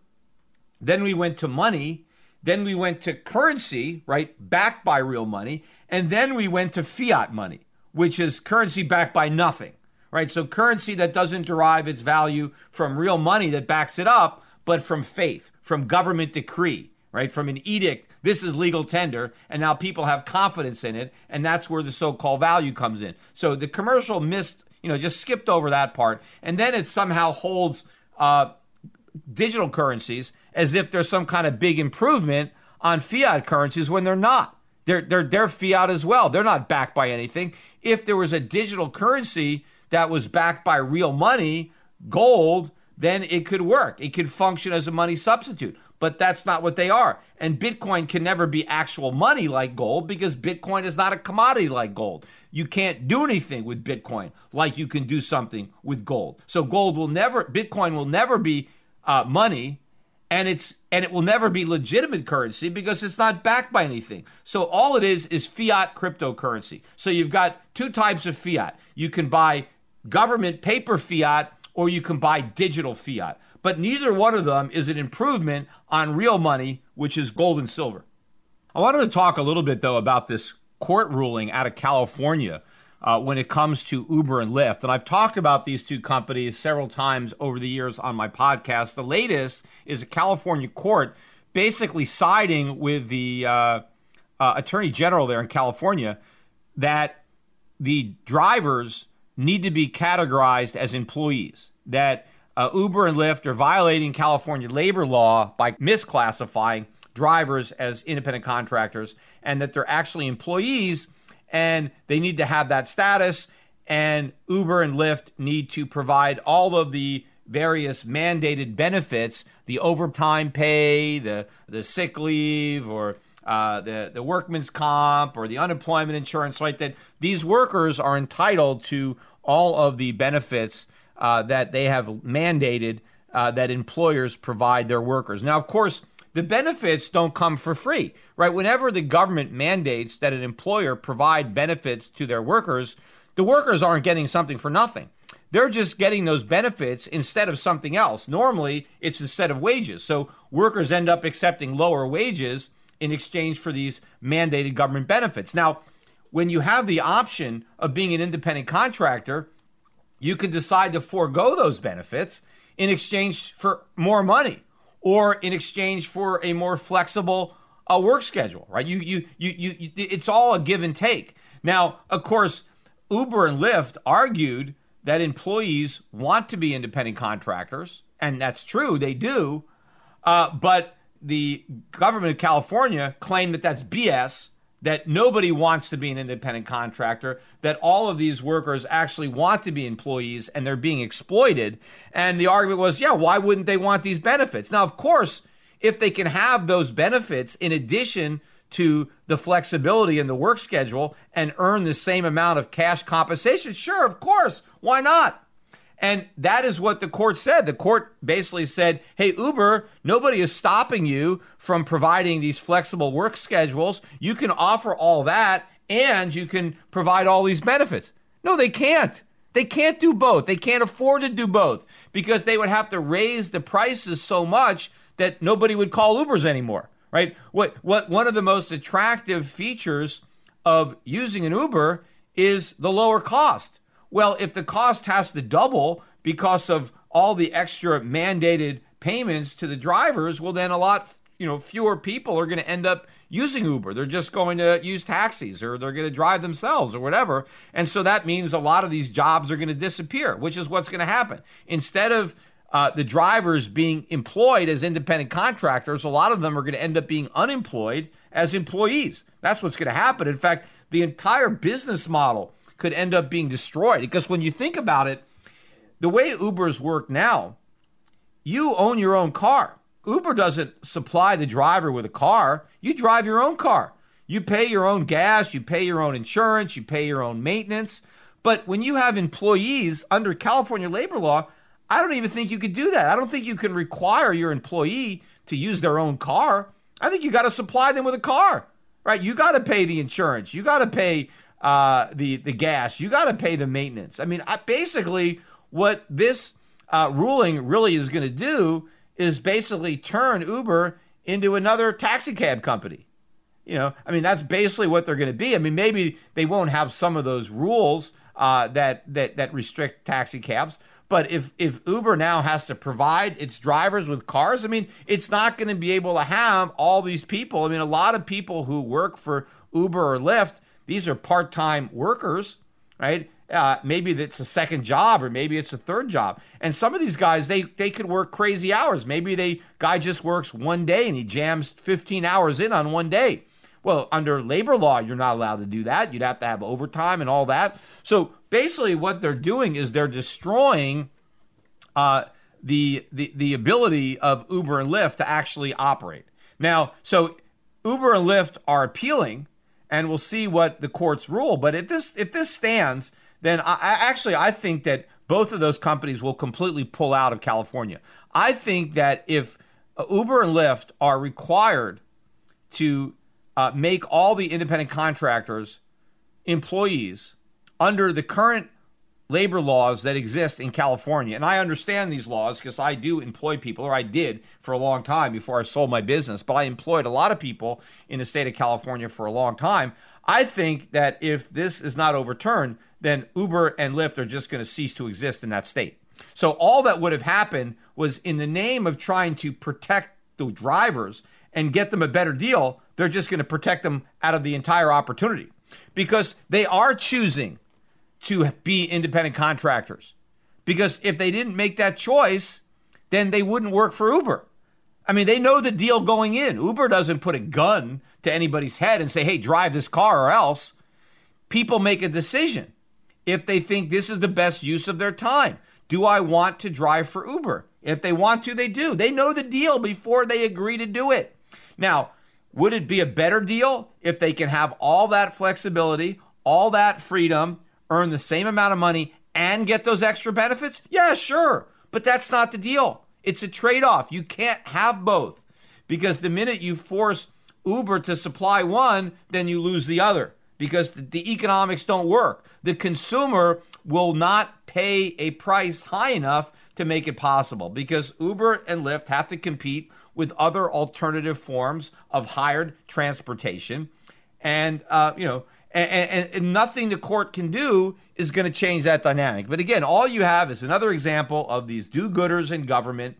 then we went to money, then we went to currency, right, backed by real money, and then we went to fiat money, which is currency backed by nothing right? So currency that doesn't derive its value from real money that backs it up, but from faith, from government decree, right? From an edict. This is legal tender, and now people have confidence in it, and that's where the so-called value comes in. So the commercial missed, you know, just skipped over that part, and then it somehow holds uh, digital currencies as if there's some kind of big improvement on fiat currencies when they're not. They're, they're, they're fiat as well. They're not backed by anything. If there was a digital currency that was backed by real money, gold, then it could work. It could function as a money substitute. But that's not what they are. And Bitcoin can never be actual money like gold because Bitcoin is not a commodity like gold. You can't do anything with Bitcoin like you can do something with gold. So gold will never, Bitcoin will never be uh, money and it's and it will never be legitimate currency because it's not backed by anything. So all it is is fiat cryptocurrency. So you've got two types of fiat. You can buy government paper fiat or you can buy digital fiat. But neither one of them is an improvement on real money, which is gold and silver. I wanted to talk a little bit, though, about this court ruling out of California uh, when it comes to Uber and Lyft. And I've talked about these two companies several times over the years on my podcast. The latest is a California court basically siding with the uh, uh, attorney general there in California that the drivers need to be categorized as employees, that uh, Uber and Lyft are violating California labor law by misclassifying drivers as independent contractors, and that they're actually employees and they need to have that status. And Uber and Lyft need to provide all of the various mandated benefits the overtime pay, the, the sick leave, or uh, the, the workman's comp or the unemployment insurance, right? That these workers are entitled to all of the benefits uh, that they have mandated uh, that employers provide their workers. Now, of course, the benefits don't come for free, right? Whenever the government mandates that an employer provide benefits to their workers, the workers aren't getting something for nothing. They're just getting those benefits instead of something else. Normally, it's instead of wages. So workers end up accepting lower wages in exchange for these mandated government benefits. Now, when you have the option of being an independent contractor, you can decide to forego those benefits in exchange for more money or in exchange for a more flexible uh, work schedule, right? You, you, you, you, you, it's all a give and take. Now, of course, Uber and Lyft argued that employees want to be independent contractors, and that's true, they do. Uh, but the government of California claimed that that's BS, that nobody wants to be an independent contractor, that all of these workers actually want to be employees and they're being exploited. And the argument was, yeah, why wouldn't they want these benefits? Now, of course, if they can have those benefits in addition to the flexibility in the work schedule and earn the same amount of cash compensation, sure, of course, why not? And that is what the court said. The court basically said, hey, Uber, nobody is stopping you from providing these flexible work schedules. You can offer all that and you can provide all these benefits. No, they can't. They can't do both. They can't afford to do both because they would have to raise the prices so much that nobody would call Ubers anymore, right? What what one of the most attractive features of using an Uber is the lower cost. Well, if the cost has to double because of all the extra mandated payments to the drivers, well then a lot you know fewer people are going to end up using Uber. They're just going to use taxis or they're going to drive themselves or whatever. And so that means a lot of these jobs are going to disappear, which is what's going to happen. Instead of uh, the drivers being employed as independent contractors, a lot of them are going to end up being unemployed as employees. That's what's going to happen. In fact, the entire business model could end up being destroyed because when you think about it, the way Ubers work now, you own your own car. Uber doesn't supply the driver with a car. You drive your own car. You pay your own gas, you pay your own insurance, you pay your own maintenance. But when you have employees under California labor law, I don't even think you could do that. I don't think you can require your employee to use their own car. I think you got to supply them with a car, right? You got to pay the insurance. You got to pay uh, the the gas. You got to pay the maintenance. I mean, I, basically, what this uh, ruling really is going to do is basically turn Uber into another taxi cab company. You know, I mean, that's basically what they're going to be. I mean, maybe they won't have some of those rules uh, that that that restrict taxi cabs. But if if Uber now has to provide its drivers with cars, I mean, it's not going to be able to have all these people. I mean, a lot of people who work for Uber or Lyft, these are part-time workers, right? Uh, maybe it's a second job or maybe it's a third job. And some of these guys, they they could work crazy hours. Maybe they guy just works one day and he jams 15 hours in on one day. Well, under labor law, you're not allowed to do that. You'd have to have overtime and all that. So basically, what they're doing is they're destroying uh, the, the the ability of Uber and Lyft to actually operate. Now, so Uber and Lyft are appealing, and we'll see what the courts rule. But if this if this stands, then I, I actually I think that both of those companies will completely pull out of California. I think that if Uber and Lyft are required to uh, make all the independent contractors employees under the current labor laws that exist in California. And I understand these laws because I do employ people, or I did for a long time before I sold my business, but I employed a lot of people in the state of California for a long time. I think that if this is not overturned, then Uber and Lyft are just going to cease to exist in that state. So all that would have happened was in the name of trying to protect the drivers and get them a better deal, they're just going to protect them out of the entire opportunity because they are choosing to be independent contractors. Because if they didn't make that choice, then they wouldn't work for Uber. I mean, they know the deal going in. Uber doesn't put a gun to anybody's head and say, hey, drive this car or else. People make a decision if they think this is the best use of their time. Do I want to drive for Uber? If they want to, they do. They know the deal before they agree to do it. Now, would it be a better deal if they can have all that flexibility, all that freedom, earn the same amount of money, and get those extra benefits? Yeah, sure. But that's not the deal. It's a trade off. You can't have both because the minute you force Uber to supply one, then you lose the other because the, economics don't work. The consumer will not pay a price high enough to make it possible because Uber and Lyft have to compete with other alternative forms of hired transportation. And, uh, you know, and, and, and, nothing the court can do is going to change that dynamic. But again, all you have is another example of these do gooders in government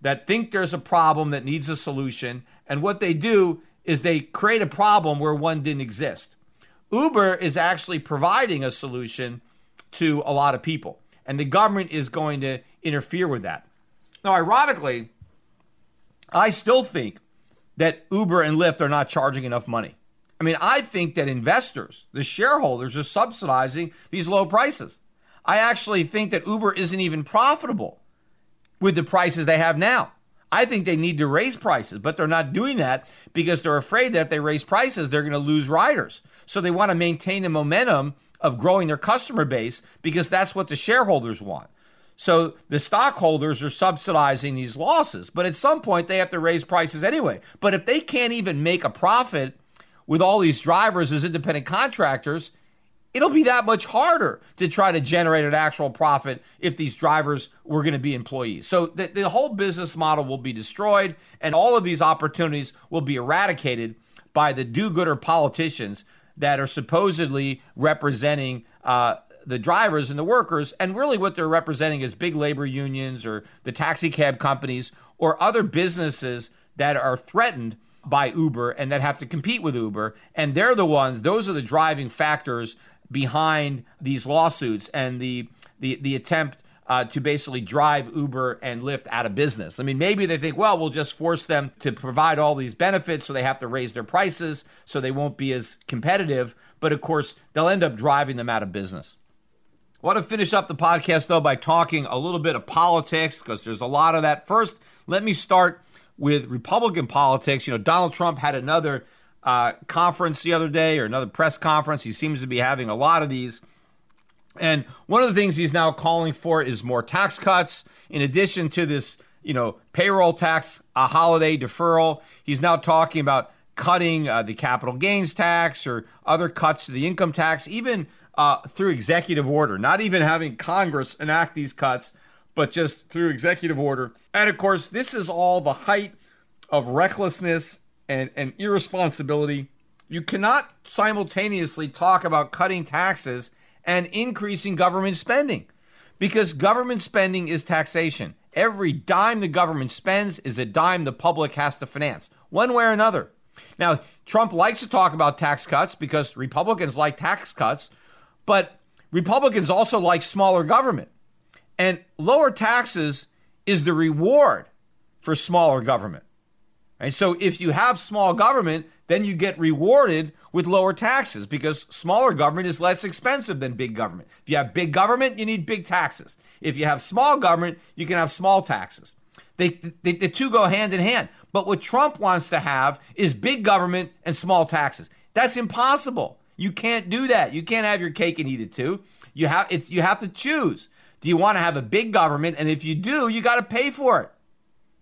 that think there's a problem that needs a solution. And what they do is they create a problem where one didn't exist. Uber is actually providing a solution to a lot of people, and the government is going to interfere with that. Now, ironically, I still think that Uber and Lyft are not charging enough money. I mean, I think that investors, the shareholders, are subsidizing these low prices. I actually think that Uber isn't even profitable with the prices they have now. I think they need to raise prices, but they're not doing that because they're afraid that if they raise prices, they're going to lose riders. So they want to maintain the momentum of growing their customer base because that's what the shareholders want. So the stockholders are subsidizing these losses. But at some point, they have to raise prices anyway. But if they can't even make a profit with all these drivers as independent contractors, it'll be that much harder to try to generate an actual profit if these drivers were going to be employees. So the, the whole business model will be destroyed, and all of these opportunities will be eradicated by the do gooder politicians that are supposedly representing uh, the drivers and the workers, and really what they're representing is big labor unions or the taxi cab companies or other businesses that are threatened by Uber and that have to compete with Uber. And they're the ones, those are the driving factors behind these lawsuits and the the, the attempt uh, to basically drive Uber and Lyft out of business. I mean, maybe they think, well, we'll just force them to provide all these benefits so they have to raise their prices so they won't be as competitive. But of course, they'll end up driving them out of business. I want to finish up the podcast, though, by talking a little bit of politics because there's a lot of that. First, let me start with Republican politics. You know, Donald Trump had another uh, conference the other day or another press conference. He seems to be having a lot of these. And one of the things he's now calling for is more tax cuts. In addition to this, you know, payroll tax, a holiday deferral, he's now talking about cutting uh, the capital gains tax or other cuts to the income tax, even uh, through executive order, not even having Congress enact these cuts, but just through executive order. And of course, this is all the height of recklessness and, and irresponsibility. You cannot simultaneously talk about cutting taxes and increasing government spending because government spending is taxation. Every dime the government spends is a dime the public has to finance, one way or another. Now, Trump likes to talk about tax cuts because Republicans like tax cuts, but Republicans also like smaller government. And lower taxes is the reward for smaller government. And so if you have small government, then you get rewarded with lower taxes because smaller government is less expensive than big government. If you have big government, you need big taxes. If you have small government, you can have small taxes. They, they, the two go hand in hand. But what Trump wants to have is big government and small taxes. That's impossible. You can't do that. You can't have your cake and eat it too. You have it's you have to choose. Do you want to have a big government? And if you do, you got to pay for it.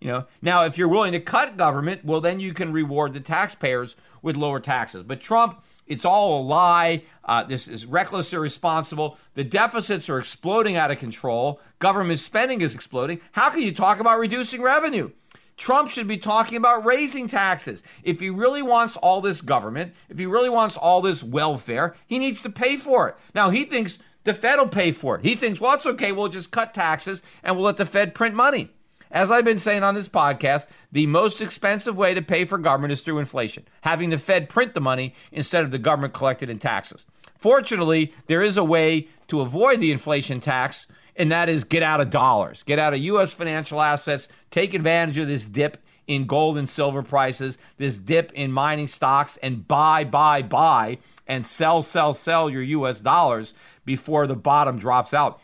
You know. Now, if you're willing to cut government, well, then you can reward the taxpayers with lower taxes. But Trump, it's all a lie. Uh, this is reckless, irresponsible. The deficits are exploding out of control. Government spending is exploding. How can you talk about reducing revenue? Trump should be talking about raising taxes. If he really wants all this government, if he really wants all this welfare, he needs to pay for it. Now, he thinks the Fed will pay for it. He thinks, well, it's okay, we'll just cut taxes and we'll let the Fed print money. As I've been saying on this podcast, the most expensive way to pay for government is through inflation, having the Fed print the money instead of the government collected in taxes. Fortunately, there is a way to avoid the inflation tax and that is get out of dollars, get out of U.S. financial assets, take advantage of this dip in gold and silver prices, this dip in mining stocks, and buy, buy, buy, and sell, sell, sell your U.S. dollars before the bottom drops out.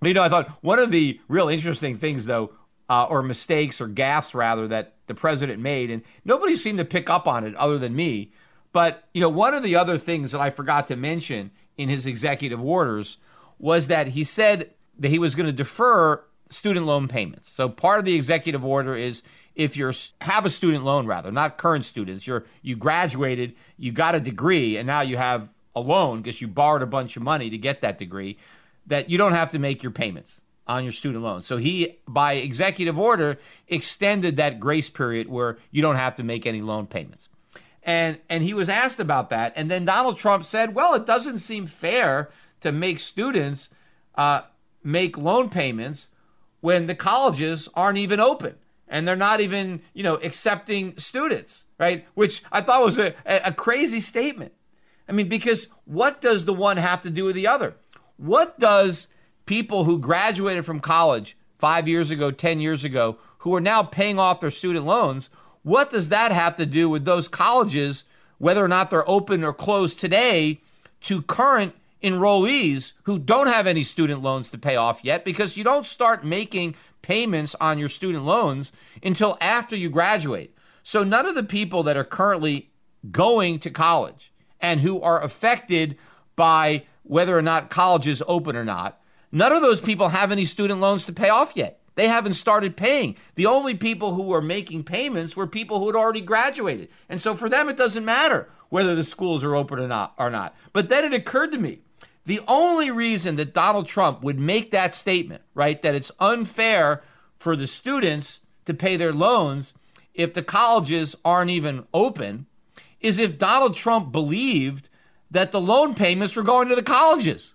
You know, I thought one of the real interesting things, though, uh, or mistakes or gaffes rather, that the president made, and nobody seemed to pick up on it other than me. But, you know, one of the other things that I forgot to mention in his executive orders was that he said that he was going to defer student loan payments. So part of the executive order is if you have a student loan rather, not current students, you're you graduated, you got a degree and now you have loan because you borrowed a bunch of money to get that degree that you don't have to make your payments on your student loan. So he by executive order extended that grace period where you don't have to make any loan payments. And and he was asked about that and then Donald Trump said, "Well, it doesn't seem fair to make students uh, make loan payments when the colleges aren't even open and they're not even, you know, accepting students, right? Which I thought was a, a crazy statement. I mean, because what does the one have to do with the other? What does people who graduated from college five years ago, 10 years ago, who are now paying off their student loans, what does that have to do with those colleges, whether or not they're open or closed today, to current enrollees who don't have any student loans to pay off yet because you don't start making payments on your student loans until after you graduate. So none of the people that are currently going to college and who are affected by whether or not college is open or not, None of those people have any student loans to pay off yet. They haven't started paying. The only people who were making payments were people who had already graduated. And so for them, it doesn't matter whether the schools are open or not. Or not. But then it occurred to me the only reason that Donald Trump would make that statement, right, that it's unfair for the students to pay their loans if the colleges aren't even open, is if Donald Trump believed that the loan payments were going to the colleges,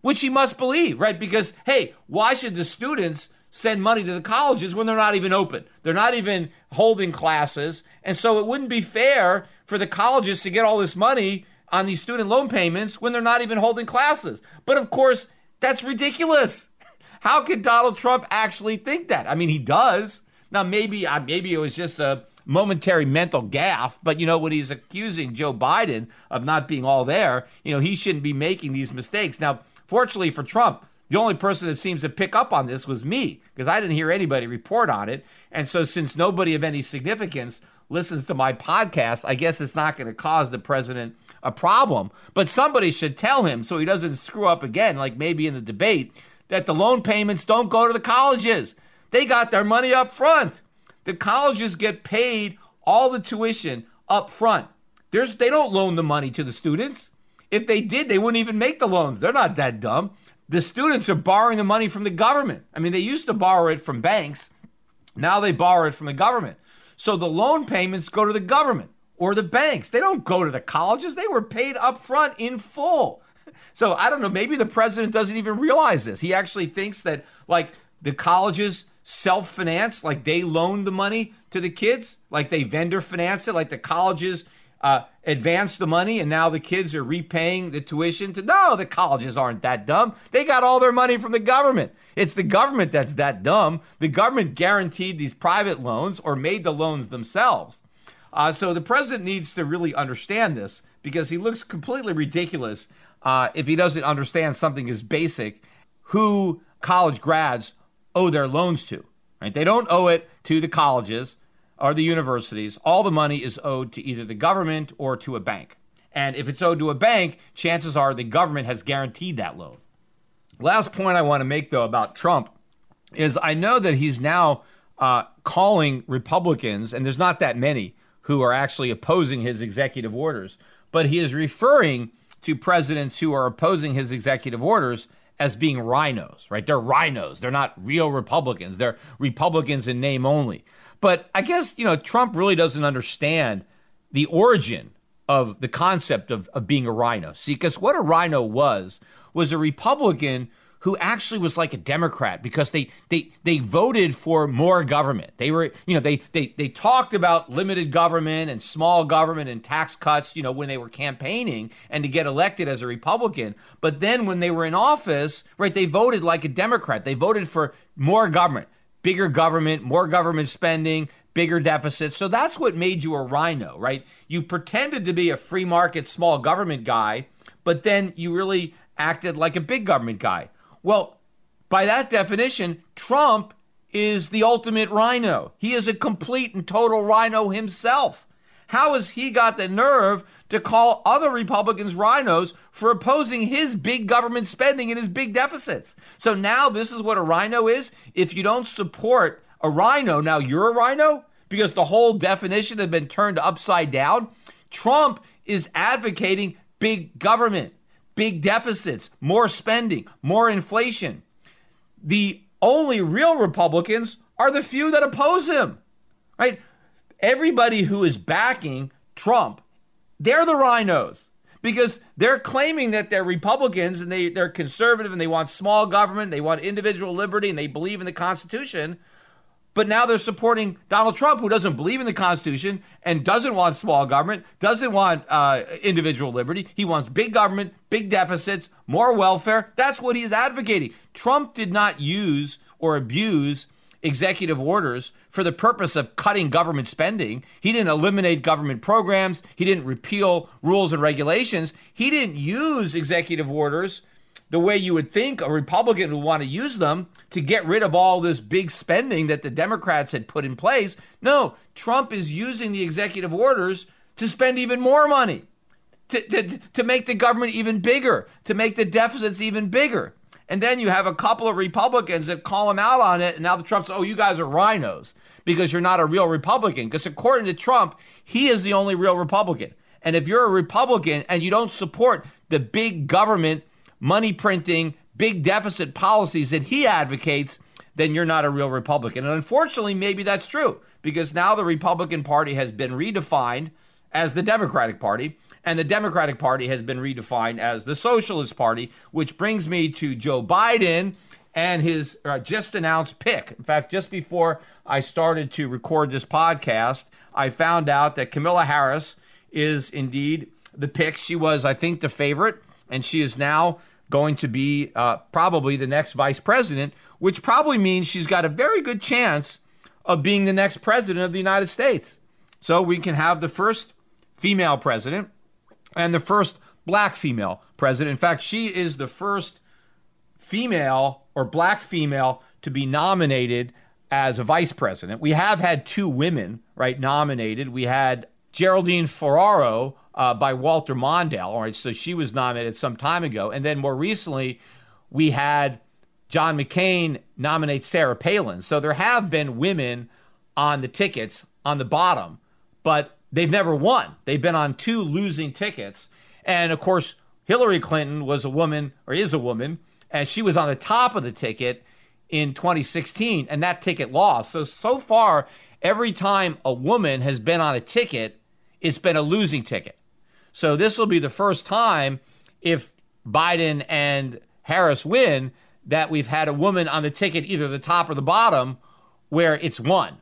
which he must believe, right? Because, hey, why should the students send money to the colleges when they're not even open? They're not even holding classes. And so it wouldn't be fair for the colleges to get all this money on these student loan payments when they're not even holding classes. But of course, that's ridiculous. How could Donald Trump actually think that? I mean, he does. Now, maybe uh, maybe it was just a momentary mental gaffe, but you know, when he's accusing Joe Biden of not being all there, you know, he shouldn't be making these mistakes. Now, fortunately for Trump, the only person that seems to pick up on this was me because I didn't hear anybody report on it. And so, since nobody of any significance listens to my podcast, I guess it's not going to cause the president a problem. But somebody should tell him so he doesn't screw up again, like maybe in the debate, that the loan payments don't go to the colleges. They got their money up front. The colleges get paid all the tuition up front. There's, they don't loan the money to the students. If they did, they wouldn't even make the loans. They're not that dumb. The students are borrowing the money from the government. I mean, they used to borrow it from banks. Now they borrow it from the government. So the loan payments go to the government or the banks. They don't go to the colleges. They were paid up front in full. So I don't know, maybe the president doesn't even realize this. He actually thinks that like the colleges self finance, like they loan the money to the kids, like they vendor finance it, like the colleges uh, advance the money and now the kids are repaying the tuition to no the colleges aren't that dumb. They got all their money from the government. It's the government that's that dumb. The government guaranteed these private loans or made the loans themselves. Uh, so the president needs to really understand this because he looks completely ridiculous uh, if he doesn't understand something as basic who college grads owe their loans to. Right? They don't owe it to the colleges or the universities. All the money is owed to either the government or to a bank. And if it's owed to a bank, chances are the government has guaranteed that loan. Last point I want to make, though, about Trump is I know that he's now uh, calling Republicans, and there's not that many who are actually opposing his executive orders, but he is referring to presidents who are opposing his executive orders as being rhinos, right? They're rhinos. They're not real Republicans. They're Republicans in name only. But I guess, you know, Trump really doesn't understand the origin of the concept of, of being a rhino. See, because what a rhino was, was a Republican who actually was like a Democrat because they they they voted for more government. They were, you know, they they they talked about limited government and small government and tax cuts, you know, when they were campaigning and to get elected as a Republican. But then when they were in office, right, they voted like a Democrat. They voted for more government, bigger government, more government spending, bigger deficits. So that's what made you a rhino, right? You pretended to be a free market small government guy, but then you really acted like a big government guy. Well, by that definition, Trump is the ultimate rhino. He is a complete and total rhino himself. How has he got the nerve to call other Republicans rhinos for opposing his big government spending and his big deficits? So now this is what a rhino is. If you don't support a rhino, now you're a rhino because the whole definition has been turned upside down. Trump is advocating big government big deficits, more spending, more inflation. The only real Republicans are the few that oppose him, right? Everybody who is backing Trump, they're the rhinos because they're claiming that they're Republicans and they, they're conservative and they want small government, they want individual liberty, and they believe in the Constitution. But now they're supporting Donald Trump, who doesn't believe in the Constitution and doesn't want small government, doesn't want uh, individual liberty. He wants big government, big deficits, more welfare. That's what he's advocating. Trump did not use or abuse executive orders for the purpose of cutting government spending. He didn't eliminate government programs. He didn't repeal rules and regulations. He didn't use executive orders the way you would think a Republican would want to use them to get rid of all this big spending that the Democrats had put in place. No, Trump is using the executive orders to spend even more money, to, to, to make the government even bigger, to make the deficits even bigger. And then you have a couple of Republicans that call him out on it. And now the Trump's, oh, you guys are rhinos because you're not a real Republican. Because according to Trump, he is the only real Republican. And if you're a Republican and you don't support the big government money printing, big deficit policies that he advocates, then you're not a real Republican. And unfortunately, maybe that's true because now the Republican Party has been redefined as the Democratic Party, and the Democratic Party has been redefined as the Socialist Party, which brings me to Joe Biden and his uh, just announced pick. In fact, just before I started to record this podcast, I found out that Kamala Harris is indeed the pick. She was, I think, the favorite, and she is now going to be uh, probably the next vice president, which probably means she's got a very good chance of being the next president of the United States. So we can have the first female president and the first black female president. In fact, she is the first female or black female to be nominated as a vice president. We have had two women, right, nominated. We had Geraldine Ferraro uh, by Walter Mondale. All right, so she was nominated some time ago, and then more recently, we had John McCain nominate Sarah Palin. So there have been women on the tickets on the bottom, but they've never won. They've been on two losing tickets, and of course, Hillary Clinton was a woman or is a woman, and she was on the top of the ticket in 2016, and that ticket lost. So so far, every time a woman has been on a ticket, it's been a losing ticket. So this will be the first time if Biden and Harris win that we've had a woman on the ticket, either the top or the bottom, where it's won.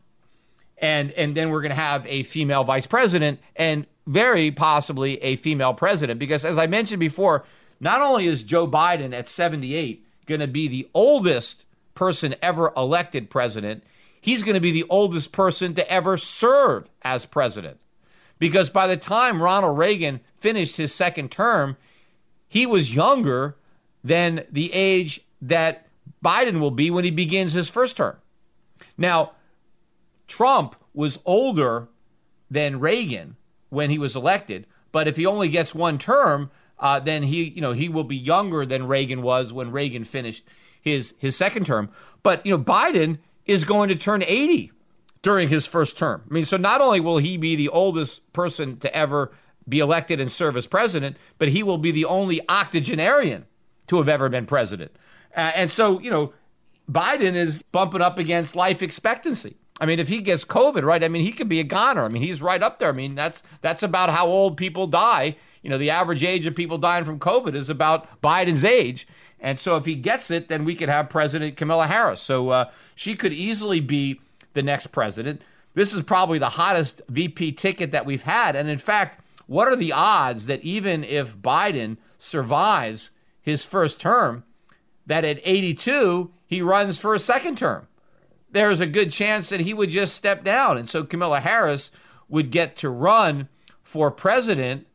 And and then we're going to have a female vice president and very possibly a female president because as I mentioned before, not only is Joe Biden at 78 going to be the oldest person ever elected president, he's going to be the oldest person to ever serve as president because by the time Ronald Reagan finished his second term, he was younger than the age that Biden will be when he begins his first term. Now, Trump was older than Reagan when he was elected, but if he only gets one term, uh, then he, you know, he will be younger than Reagan was when Reagan finished his his second term. But you know, Biden is going to turn 80 during his first term. I mean, so not only will he be the oldest person to ever be elected and serve as president, but he will be the only octogenarian to have ever been president. Uh, and so, you know, Biden is bumping up against life expectancy. I mean, if he gets COVID, right? I mean, he could be a goner. I mean, he's right up there. I mean, that's that's about how old people die. You know, the average age of people dying from COVID is about Biden's age. And so, if he gets it, then we could have President Kamala Harris. So uh, she could easily be the next president. This is probably the hottest VP ticket that we've had. And in fact, what are the odds that even if Biden survives his first term, that at 82, he runs for a second term? There's a good chance that he would just step down. And so Kamala Harris would get to run for president,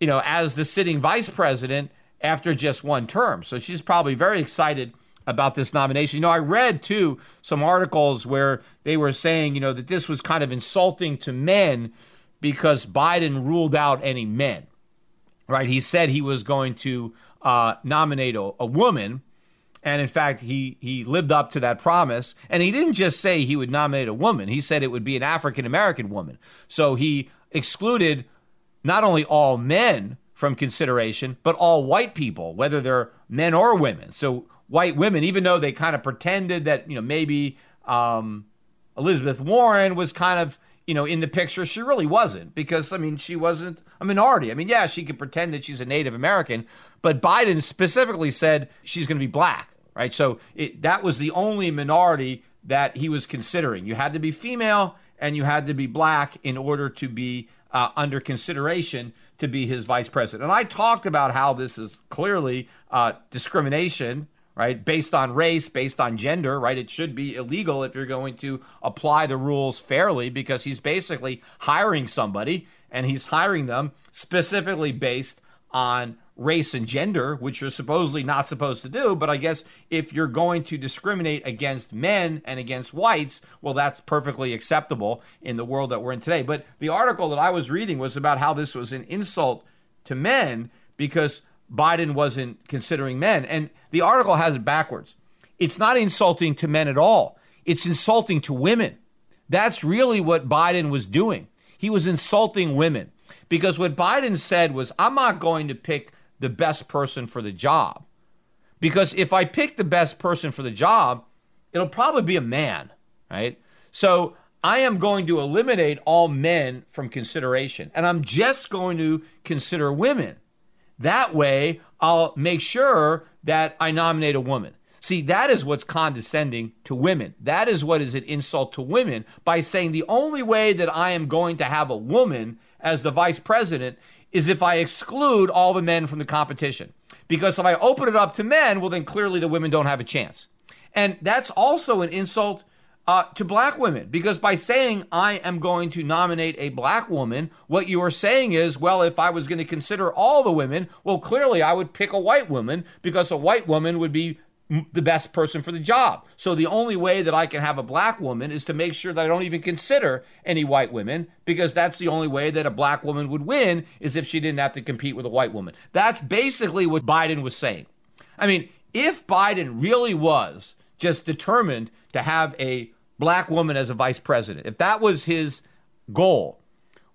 you know, as the sitting vice president after just one term. So she's probably very excited about this nomination. You know, I read too some articles where they were saying, you know, that this was kind of insulting to men because Biden ruled out any men. Right? He said he was going to uh, nominate a, a woman, and in fact, he he lived up to that promise. And he didn't just say he would nominate a woman; he said it would be an African American woman. So he excluded not only all men from consideration, but all white people, whether they're men or women. So white women, even though they kind of pretended that, you know, maybe um, Elizabeth Warren was kind of, you know, in the picture. She really wasn't because, I mean, she wasn't a minority. I mean, yeah, she could pretend that she's a Native American, but Biden specifically said she's going to be black, right? So it, that was the only minority that he was considering. You had to be female and you had to be black in order to be uh, under consideration to be his vice president. And I talked about how this is clearly uh, discrimination right? Based on race, based on gender, right? It should be illegal if you're going to apply the rules fairly because he's basically hiring somebody and he's hiring them specifically based on race and gender, which you're supposedly not supposed to do. But I guess if you're going to discriminate against men and against whites, well, that's perfectly acceptable in the world that we're in today. But the article that I was reading was about how this was an insult to men because Biden wasn't considering men. And the article has it backwards. It's not insulting to men at all, it's insulting to women. That's really what Biden was doing. He was insulting women because what Biden said was, I'm not going to pick the best person for the job. Because if I pick the best person for the job, it'll probably be a man, right? So I am going to eliminate all men from consideration and I'm just going to consider women. That way, I'll make sure that I nominate a woman. See, that is what's condescending to women. That is what is an insult to women by saying the only way that I am going to have a woman as the vice president is if I exclude all the men from the competition. Because if I open it up to men, well, then clearly the women don't have a chance. And that's also an insult uh, to black women because by saying I am going to nominate a black woman, what you are saying is, well, if I was going to consider all the women, well, clearly I would pick a white woman because a white woman would be the best person for the job. So the only way that I can have a black woman is to make sure that I don't even consider any white women because that's the only way that a black woman would win is if she didn't have to compete with a white woman. That's basically what Biden was saying. I mean, if Biden really was just determined to have a black woman as a vice president, if that was his goal,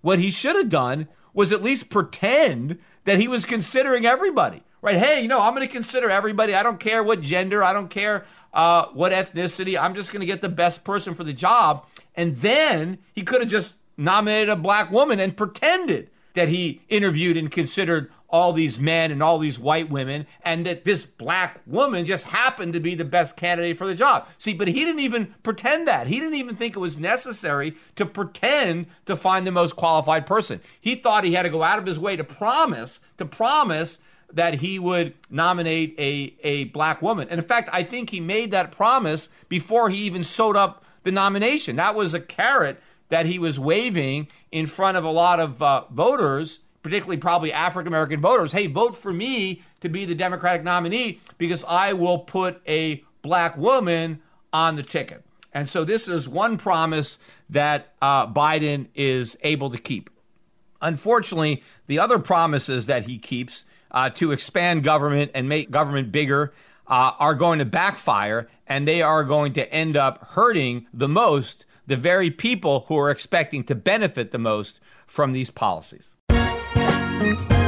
what he should have done was at least pretend that he was considering everybody right? Hey, you know, I'm going to consider everybody. I don't care what gender, I don't care uh, what ethnicity. I'm just going to get the best person for the job. And then he could have just nominated a black woman and pretended that he interviewed and considered all these men and all these white women, and that this black woman just happened to be the best candidate for the job. See, but he didn't even pretend that. He didn't even think it was necessary to pretend to find the most qualified person. He thought he had to go out of his way to promise, to promise that he would nominate a, a black woman. And in fact, I think he made that promise before he even sewed up the nomination. That was a carrot that he was waving in front of a lot of uh, voters, particularly probably African American voters. Hey, vote for me to be the Democratic nominee because I will put a black woman on the ticket. And so this is one promise that uh, Biden is able to keep. Unfortunately, the other promises that he keeps uh, to expand government and make government bigger uh, are going to backfire, and they are going to end up hurting the most the very people who are expecting to benefit the most from these policies. Thank you.